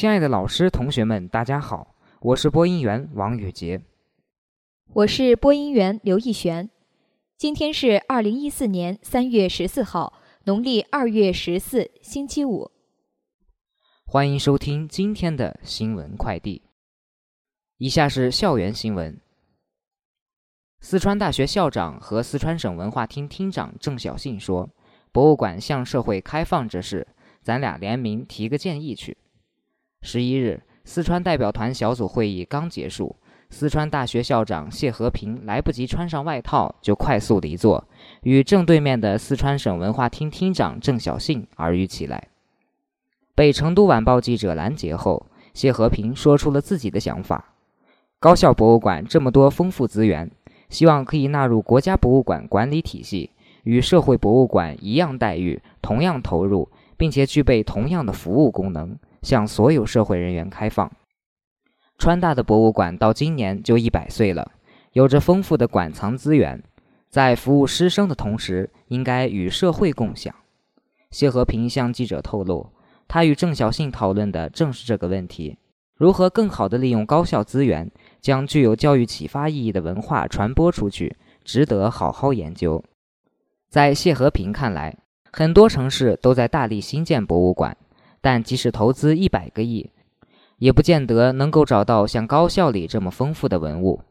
亲爱的老师、同学们，大家好，我是播音员王宇杰。我是播音员刘逸璇。今天是二零一四年三月十四号，农历二月十四，星期五。欢迎收听今天的新闻快递。以下是校园新闻。四川大学校长和四川省文化厅厅长郑晓信说：“博物馆向社会开放这事，咱俩联名提个建议去。”十一日，四川代表团小组会议刚结束，四川大学校长谢和平来不及穿上外套，就快速离座，与正对面的四川省文化厅厅长郑晓信耳语起来。被成都晚报记者拦截后，谢和平说出了自己的想法：高校博物馆这么多丰富资源。希望可以纳入国家博物馆管理体系，与社会博物馆一样待遇，同样投入，并且具备同样的服务功能，向所有社会人员开放。川大的博物馆到今年就一百岁了，有着丰富的馆藏资源，在服务师生的同时，应该与社会共享。谢和平向记者透露，他与郑晓信讨论的正是这个问题：如何更好地利用高校资源。将具有教育启发意义的文化传播出去，值得好好研究。在谢和平看来，很多城市都在大力新建博物馆，但即使投资一百个亿，也不见得能够找到像高校里这么丰富的文物。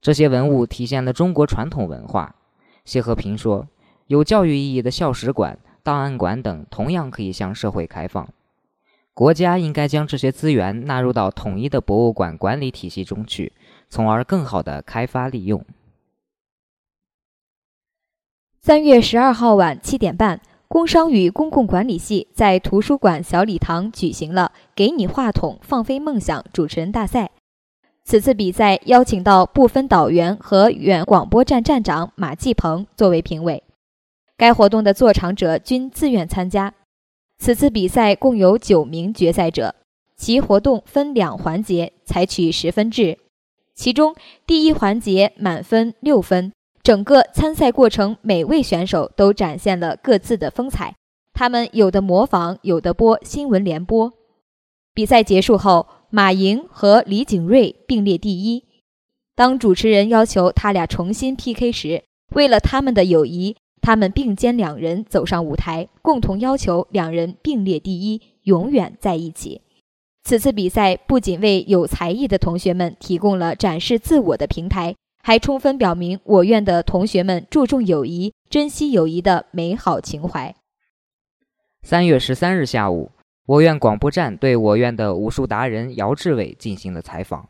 这些文物体现了中国传统文化。谢和平说：“有教育意义的校史馆、档案馆等，同样可以向社会开放。”国家应该将这些资源纳入到统一的博物馆管理体系中去，从而更好的开发利用。三月十二号晚七点半，工商与公共管理系在图书馆小礼堂举行了“给你话筒，放飞梦想”主持人大赛。此次比赛邀请到部分导员和原广播站站长马继鹏作为评委。该活动的作场者均自愿参加。此次比赛共有九名决赛者，其活动分两环节，采取十分制。其中第一环节满分六分，整个参赛过程每位选手都展现了各自的风采，他们有的模仿，有的播新闻联播。比赛结束后，马莹和李景瑞并列第一。当主持人要求他俩重新 PK 时，为了他们的友谊。他们并肩两人走上舞台，共同要求两人并列第一，永远在一起。此次比赛不仅为有才艺的同学们提供了展示自我的平台，还充分表明我院的同学们注重友谊、珍惜友谊的美好情怀。三月十三日下午，我院广播站对我院的武术达人姚志伟进行了采访。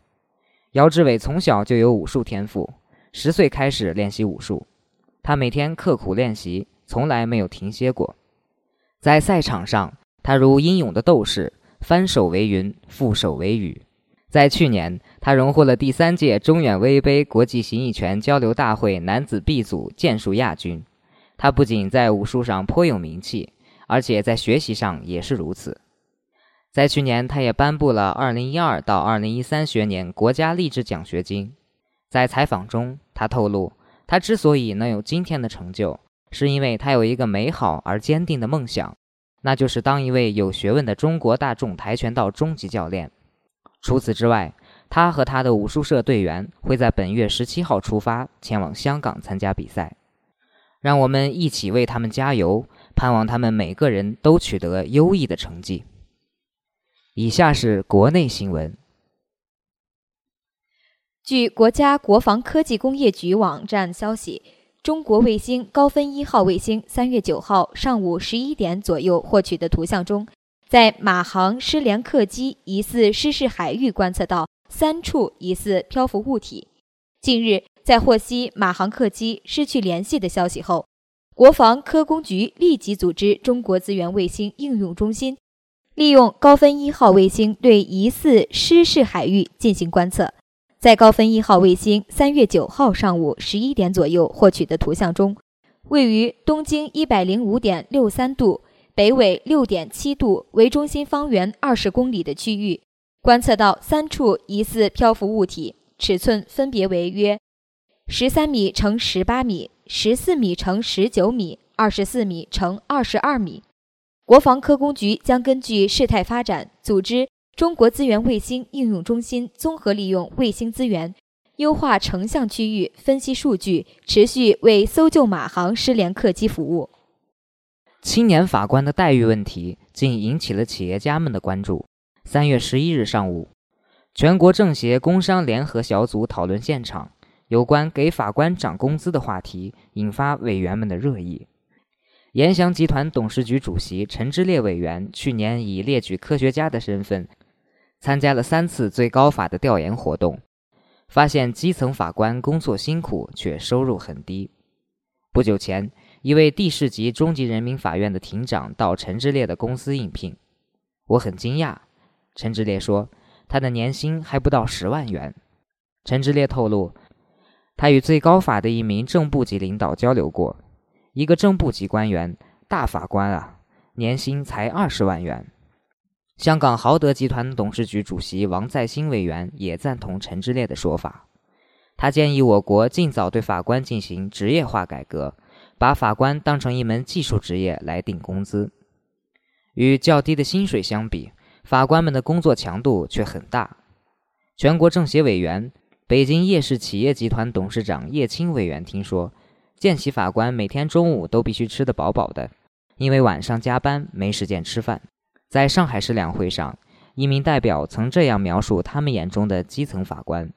姚志伟从小就有武术天赋，十岁开始练习武术。他每天刻苦练习，从来没有停歇过。在赛场上，他如英勇的斗士，翻手为云，覆手为雨。在去年，他荣获了第三届中远威杯国际形意拳交流大会男子 B 组剑术亚军。他不仅在武术上颇有名气，而且在学习上也是如此。在去年，他也颁布了2012到2013学年国家励志奖学金。在采访中，他透露。他之所以能有今天的成就，是因为他有一个美好而坚定的梦想，那就是当一位有学问的中国大众跆拳道中级教练。除此之外，他和他的武术社队员会在本月十七号出发前往香港参加比赛。让我们一起为他们加油，盼望他们每个人都取得优异的成绩。以下是国内新闻。据国家国防科技工业局网站消息，中国卫星高分一号卫星三月九号上午十一点左右获取的图像中，在马航失联客机疑似失事海域观测到三处疑似漂浮物体。近日，在获悉马航客机失去联系的消息后，国防科工局立即组织中国资源卫星应用中心，利用高分一号卫星对疑似失事海域进行观测。在高分一号卫星三月九号上午十一点左右获取的图像中，位于东经一百零五点六三度、北纬六点七度为中心方圆二十公里的区域，观测到三处疑似漂浮物体，尺寸分别为约十三米乘十八米、十四米乘十九米、二十四米乘二十二米。国防科工局将根据事态发展，组织中国资源卫星应用中心综合利用卫星资源，优化成像区域分析数据，持续为搜救马航失联客机服务。青年法官的待遇问题竟引起了企业家们的关注。三月十一日上午，全国政协工商联合小组讨论现场，有关给法官涨工资的话题引发委员们的热议。延祥集团董事局主席陈之烈委员去年以列举科学家的身份。参加了三次最高法的调研活动，发现基层法官工作辛苦，却收入很低。不久前，一位地市级中级人民法院的庭长到陈之烈的公司应聘，我很惊讶。陈之烈说，他的年薪还不到十万元。陈之烈透露，他与最高法的一名正部级领导交流过，一个正部级官员，大法官啊，年薪才二十万元。香港豪德集团董事局主席王在兴委员也赞同陈之烈的说法，他建议我国尽早对法官进行职业化改革，把法官当成一门技术职业来定工资。与较低的薪水相比，法官们的工作强度却很大。全国政协委员、北京叶氏企业集团董事长叶青委员听说，见习法官每天中午都必须吃得饱饱的，因为晚上加班没时间吃饭。在上海市两会上，一名代表曾这样描述他们眼中的基层法官：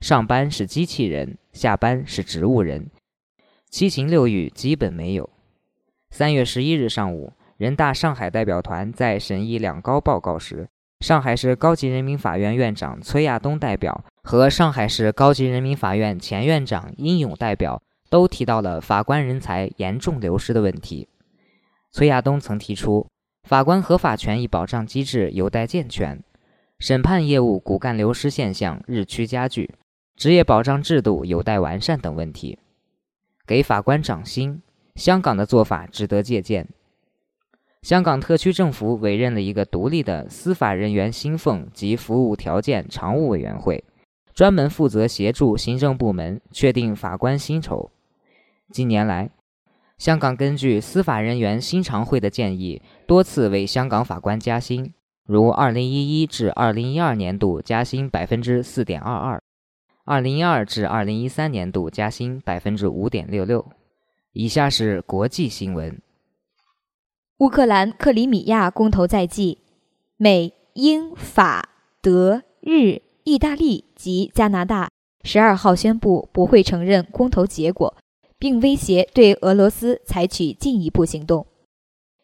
上班是机器人，下班是植物人，七情六欲基本没有。三月十一日上午，人大上海代表团在审议两高报告时，上海市高级人民法院院长崔亚东代表和上海市高级人民法院前院长殷勇代表都提到了法官人才严重流失的问题。崔亚东曾提出。法官合法权益保障机制有待健全，审判业务骨干流失现象日趋加剧，职业保障制度有待完善等问题。给法官涨薪，香港的做法值得借鉴。香港特区政府委任了一个独立的司法人员薪俸及服务条件常务委员会，专门负责协助行政部门确定法官薪酬。近年来，香港根据司法人员薪常会的建议，多次为香港法官加薪，如2011至2012年度加薪百分之四点二二，2012至2013年度加薪百分之五点六六。以下是国际新闻：乌克兰克里米亚公投在即，美、英、法、德、日、意大利及加拿大十二号宣布不会承认公投结果。并威胁对俄罗斯采取进一步行动。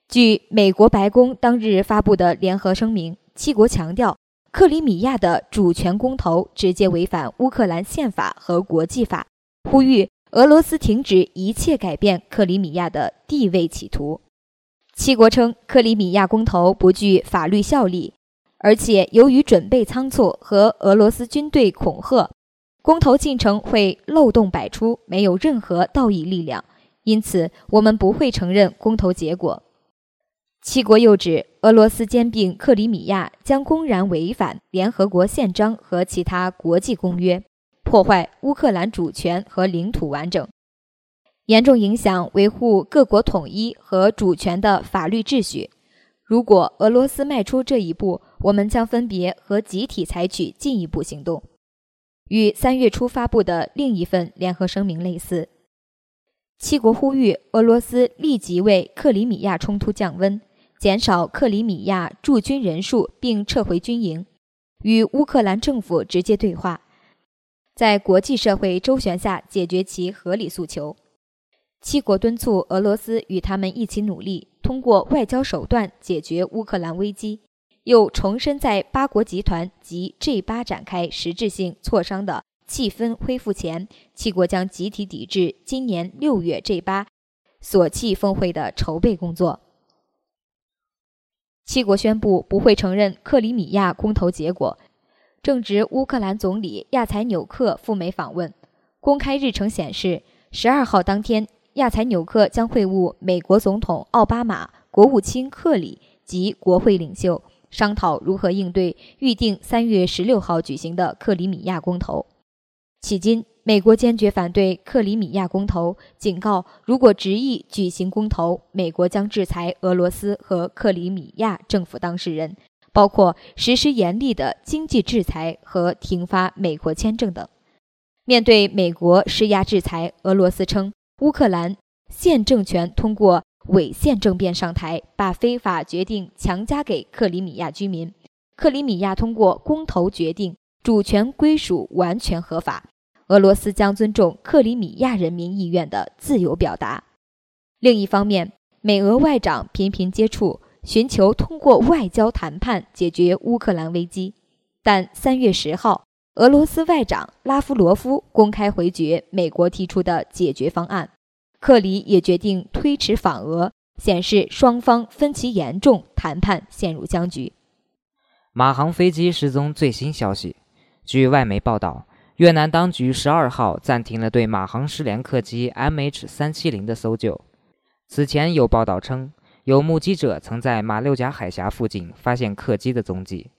据美国白宫当日发布的联合声明，七国强调，克里米亚的主权公投直接违反乌克兰宪法和国际法，呼吁俄罗斯停止一切改变克里米亚的地位企图。七国称，克里米亚公投不具法律效力，而且由于准备仓促和俄罗斯军队恐吓。公投进程会漏洞百出，没有任何道义力量，因此我们不会承认公投结果。七国又指，俄罗斯兼并克里米亚将公然违反联合国宪章和其他国际公约，破坏乌克兰主权和领土完整，严重影响维护各国统一和主权的法律秩序。如果俄罗斯迈出这一步，我们将分别和集体采取进一步行动。与三月初发布的另一份联合声明类似，七国呼吁俄罗斯立即为克里米亚冲突降温，减少克里米亚驻军人数，并撤回军营，与乌克兰政府直接对话，在国际社会周旋下解决其合理诉求。七国敦促俄罗斯与他们一起努力，通过外交手段解决乌克兰危机。又重申，在八国集团及 G 八展开实质性磋商的气氛恢复前，七国将集体抵制今年六月 G 八索契峰会的筹备工作。七国宣布不会承认克里米亚公投结果。正值乌克兰总理亚采纽克赴美访问，公开日程显示，十二号当天，亚采纽克将会晤美国总统奥巴马、国务卿克里及国会领袖。商讨如何应对预定三月十六号举行的克里米亚公投。迄今，美国坚决反对克里米亚公投，警告如果执意举行公投，美国将制裁俄罗斯和克里米亚政府当事人，包括实施严厉的经济制裁和停发美国签证等。面对美国施压制裁，俄罗斯称乌克兰现政权通过伪宪政变上台，把非法决定强加给克里米亚居民。克里米亚通过公投决定，主权归属完全合法。俄罗斯将尊重克里米亚人民意愿的自由表达。另一方面，美俄外长频频接触。寻求通过外交谈判解决乌克兰危机，但三月十号，俄罗斯外长拉夫罗夫公开回绝美国提出的解决方案，克里也决定推迟访俄，显示双方分歧严重，谈判陷入僵局。马航飞机失踪最新消息，据外媒报道，越南当局十二号暂停了对马航失联客机 MH 三七零的搜救。此前有报道称。有目击者曾在马六甲海峡附近发现客机的踪迹。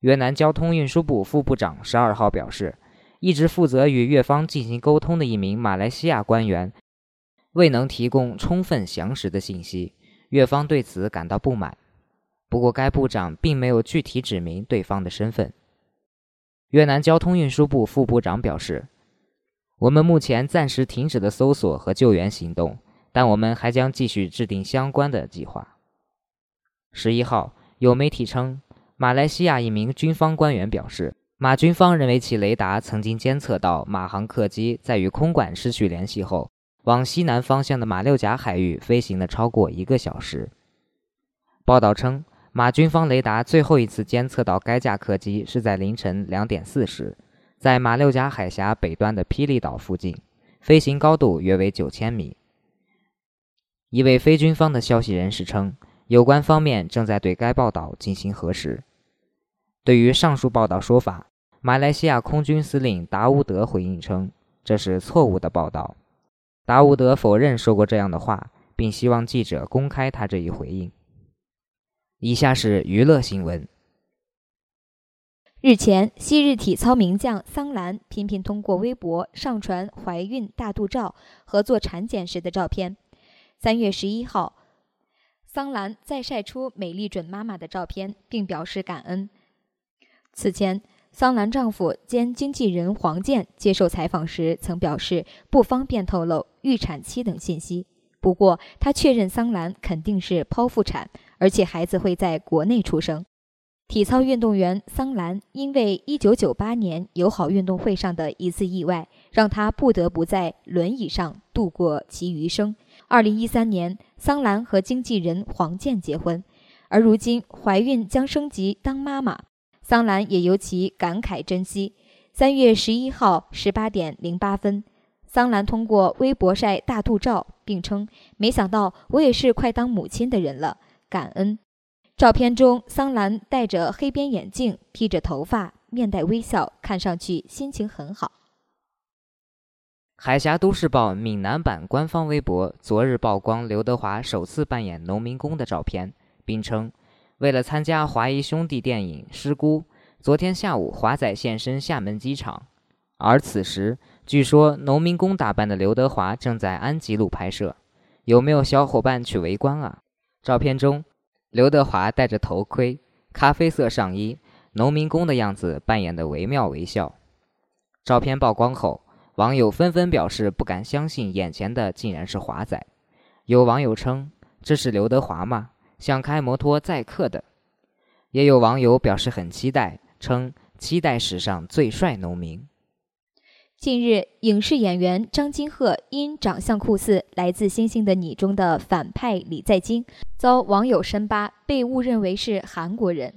越南交通运输部副部长十二号表示，一直负责与越方进行沟通的一名马来西亚官员未能提供充分详实的信息，越方对此感到不满。不过，该部长并没有具体指明对方的身份。越南交通运输部副部长表示：“我们目前暂时停止了搜索和救援行动。”但我们还将继续制定相关的计划。十一号，有媒体称，马来西亚一名军方官员表示，马军方认为其雷达曾经监测到马航客机在与空管失去联系后，往西南方向的马六甲海域飞行了超过一个小时。报道称，马军方雷达最后一次监测到该架客机是在凌晨两点四十，在马六甲海峡北端的霹雳岛附近，飞行高度约为九千米。一位非军方的消息人士称，有关方面正在对该报道进行核实。对于上述报道说法，马来西亚空军司令达乌德回应称，这是错误的报道。达乌德否认说过这样的话，并希望记者公开他这一回应。以下是娱乐新闻。日前，昔日体操名将桑兰频频通过微博上传怀孕大肚照和做产检时的照片。三月十一号，桑兰再晒出美丽准妈妈的照片，并表示感恩。此前，桑兰丈夫兼经纪人黄健接受采访时曾表示不方便透露预产期等信息，不过他确认桑兰肯定是剖腹产，而且孩子会在国内出生。体操运动员桑兰因为1998年友好运动会上的一次意外，让她不得不在轮椅上度过其余生。二零一三年，桑兰和经纪人黄健结婚，而如今怀孕将升级当妈妈，桑兰也尤其感慨珍惜。三月十一号十八点零八分，桑兰通过微博晒大肚照，并称：“没想到我也是快当母亲的人了，感恩。”照片中，桑兰戴着黑边眼镜，披着头发，面带微笑，看上去心情很好。海峡都市报闽南版官方微博昨日曝光刘德华首次扮演农民工的照片，并称，为了参加华谊兄弟电影《师姑》，昨天下午华仔现身厦门机场。而此时，据说农民工打扮的刘德华正在安吉路拍摄，有没有小伙伴去围观啊？照片中，刘德华戴着头盔、咖啡色上衣，农民工的样子扮演得惟妙惟肖。照片曝光后。网友纷纷表示不敢相信眼前的竟然是华仔，有网友称这是刘德华吗？想开摩托载客的。也有网友表示很期待，称期待史上最帅农民。近日，影视演员张金鹤因长相酷似《来自星星的你》中的反派李在金，遭网友深扒，被误认为是韩国人。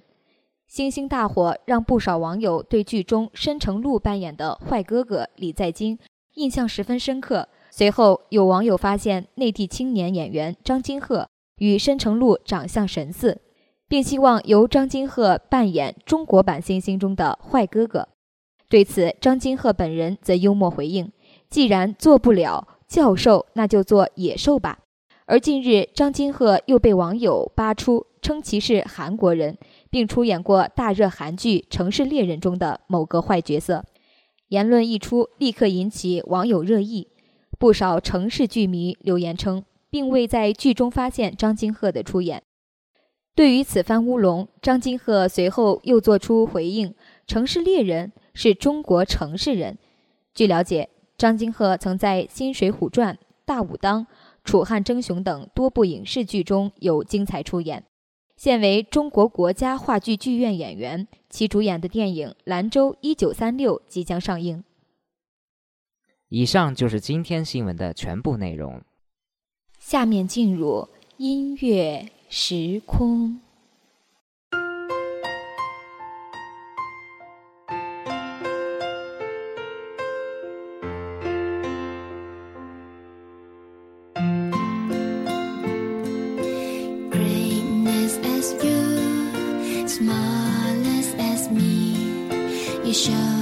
星星大火让不少网友对剧中申成禄扮演的坏哥哥李在金印象十分深刻。随后，有网友发现内地青年演员张金鹤与申成禄长相神似，并希望由张金鹤扮演中国版星星中的坏哥哥。对此，张金鹤本人则幽默回应：“既然做不了教授，那就做野兽吧。”而近日，张金鹤又被网友扒出称其是韩国人。并出演过大热韩剧《城市猎人》中的某个坏角色，言论一出，立刻引起网友热议。不少城市剧迷留言称，并未在剧中发现张金鹤的出演。对于此番乌龙，张金鹤随后又作出回应：“城市猎人是中国城市人。”据了解，张金鹤曾在《新水浒传》《大武当》《楚汉争雄》等多部影视剧中有精彩出演，现为中国国家话剧剧院演员。其主演的电影《兰州一九三六》即将上映。以上就是今天新闻的全部内容。下面进入音乐时空。Oh,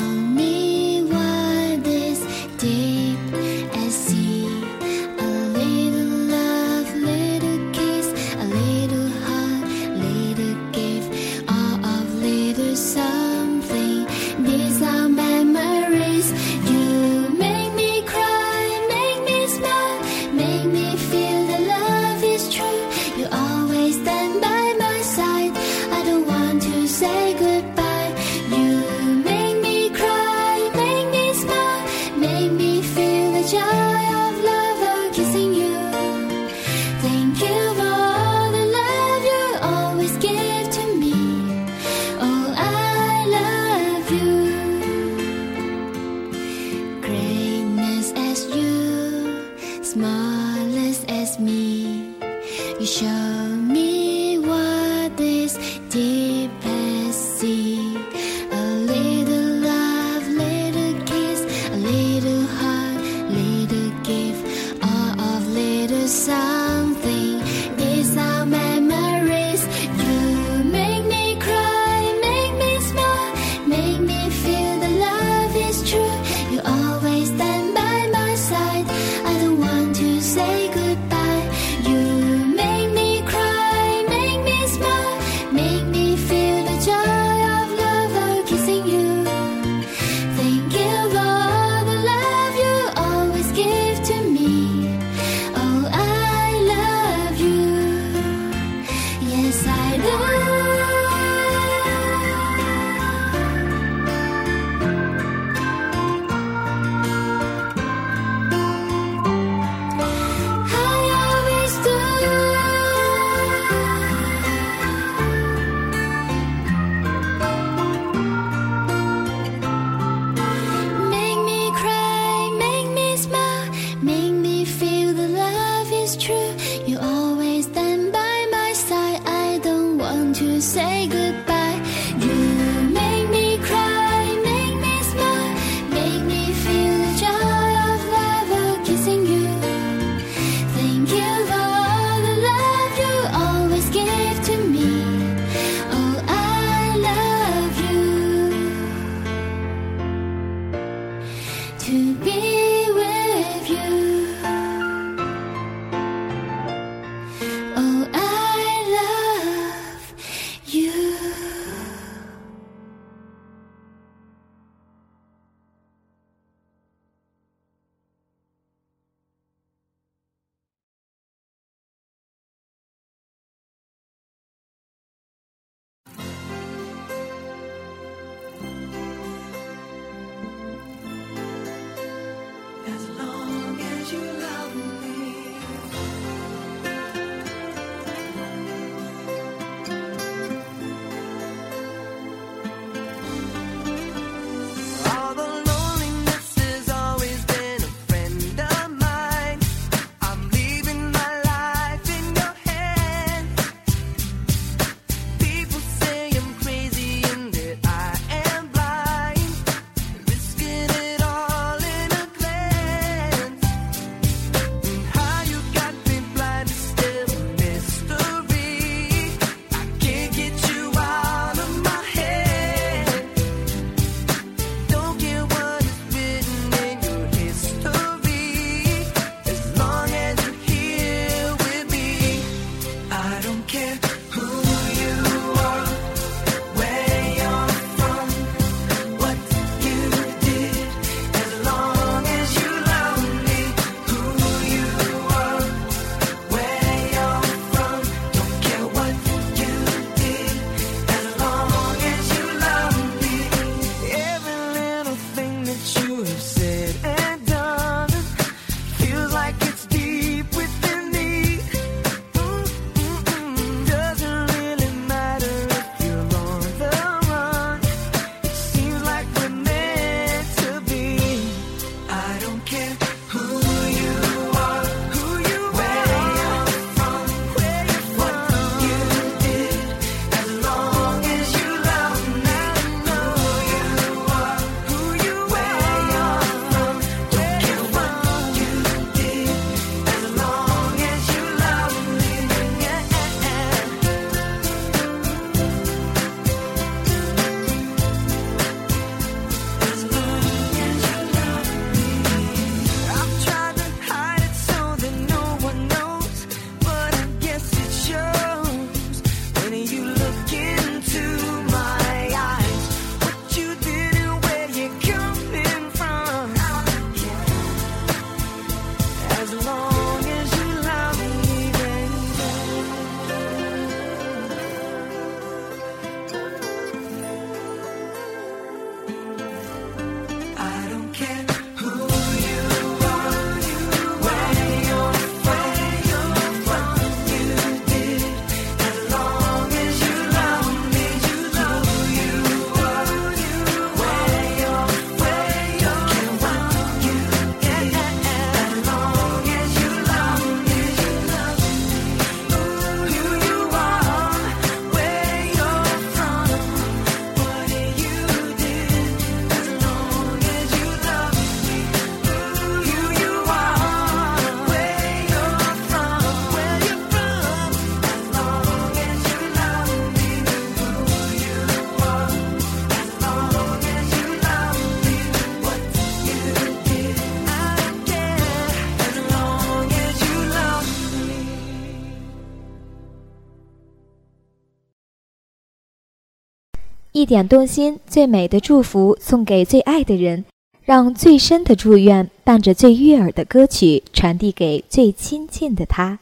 一点动心，最美的祝福送给最爱的人，让最深的祝愿伴着最悦耳的歌曲传递给最亲近的他。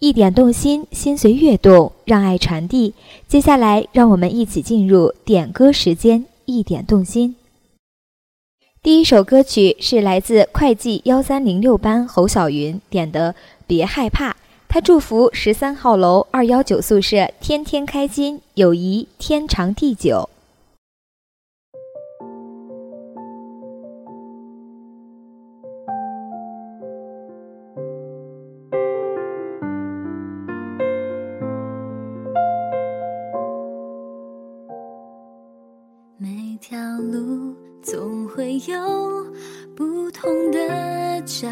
一点动心，心随悦动，让爱传递。接下来，让我们一起进入点歌时间。一点动心。第一首歌曲是来自会计幺三零六班侯小云点的《别害怕》，他祝福十三号楼二幺九宿舍天天开心，友谊天长地久。每条路总会有不同的角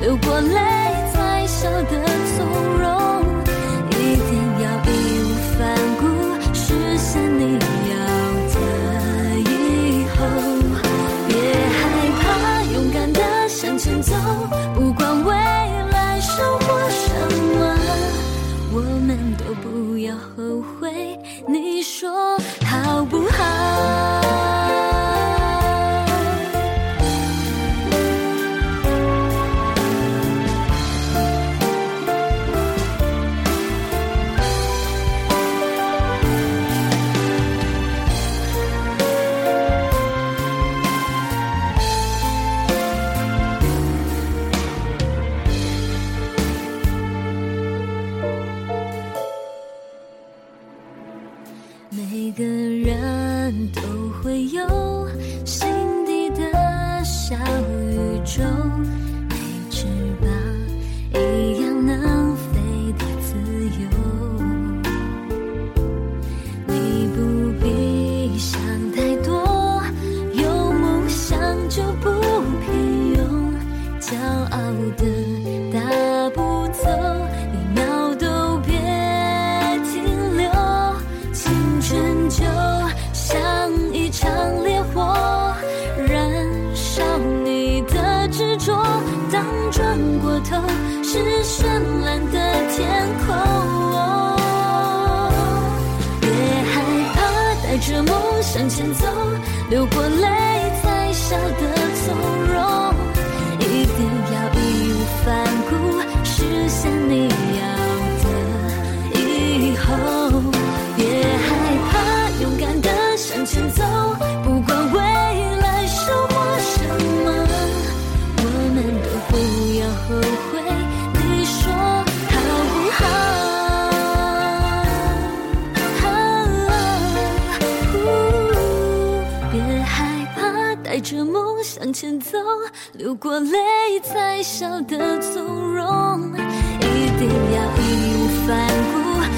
流过泪才笑得从容一定要义无反顾实现你要的以后。别害怕勇敢的向前走不会，你说好不好？别害怕带着梦向前走，流过泪才晓得从容。一定要义无反顾，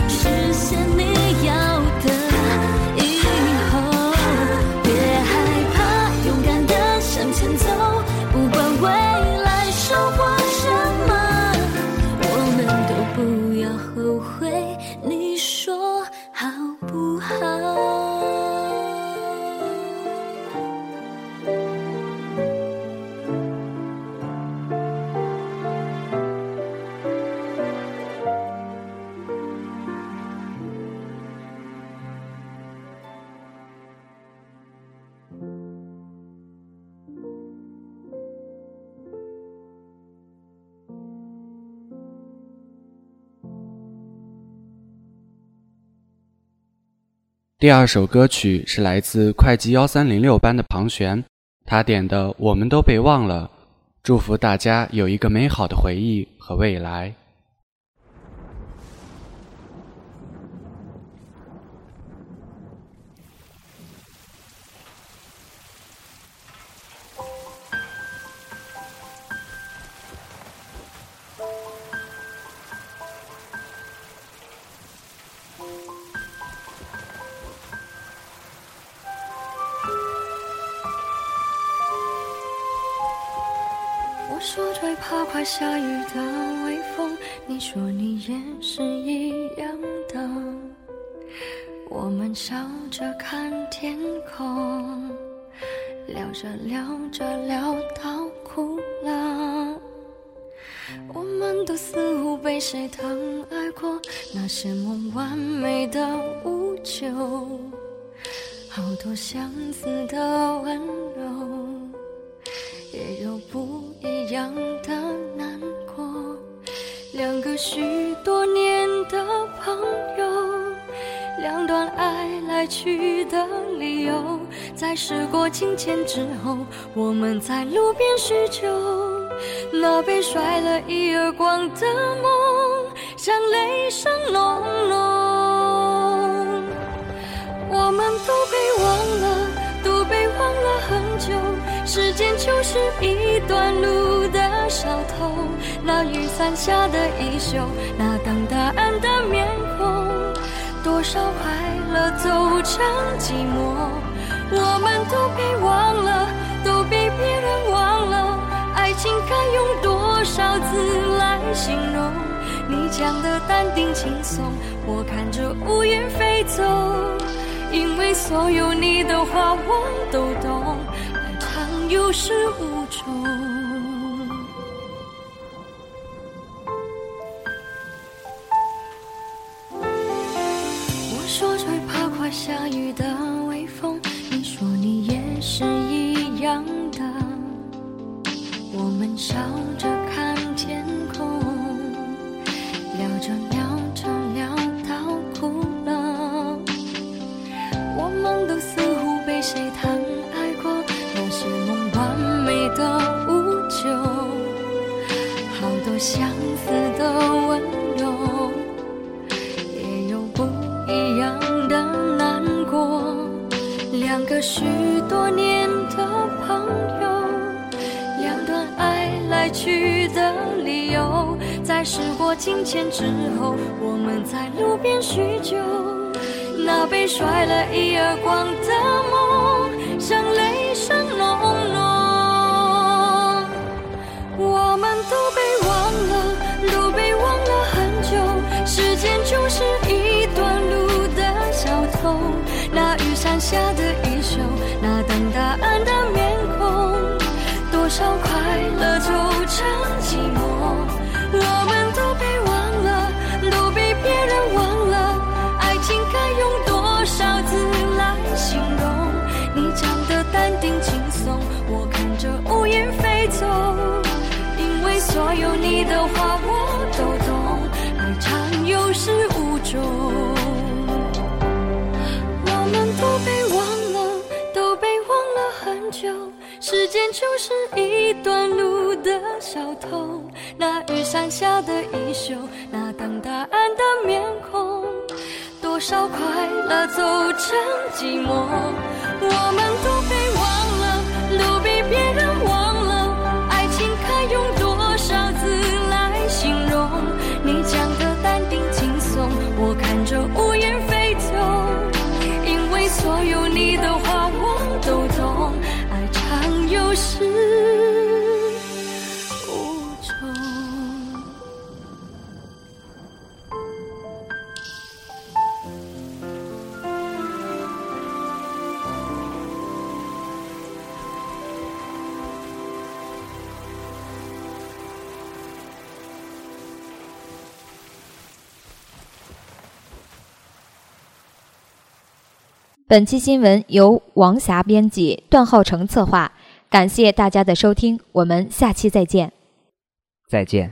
实现你第二首歌曲是来自会计幺三零六班的庞璇，他点的《我们都被忘了》，祝福大家有一个美好的回忆和未来。们都似乎被谁疼爱过，那些梦完美的无救，好多相似的温柔，也有不一样的难过。两个许多年的朋友，两段爱来去的理由，在时过境迁之后，我们在路边叙旧。那被甩了一耳光的梦，像雷声隆隆。我们都被忘了，都被忘了很久。时间就是一段路的小偷。那雨伞下的衣袖，那等答案的面孔，多少快乐走成寂寞。我们都被忘了，都被别人忘。情该用多少字来形容？你讲的淡定轻松，我看着乌云飞走。因为所有你的话我都懂，爱长有始无时过境迁之后，我们在路边叙旧。那被甩了一耳光的梦，像雷声隆隆。我们都被时间就是一段路的小偷，那雨伞下的衣袖，那等答案的面孔，多少快乐走成寂寞。我们都被忘了，都比别人本期新闻由王霞编辑，段浩成策划。感谢大家的收听，我们下期再见。再见。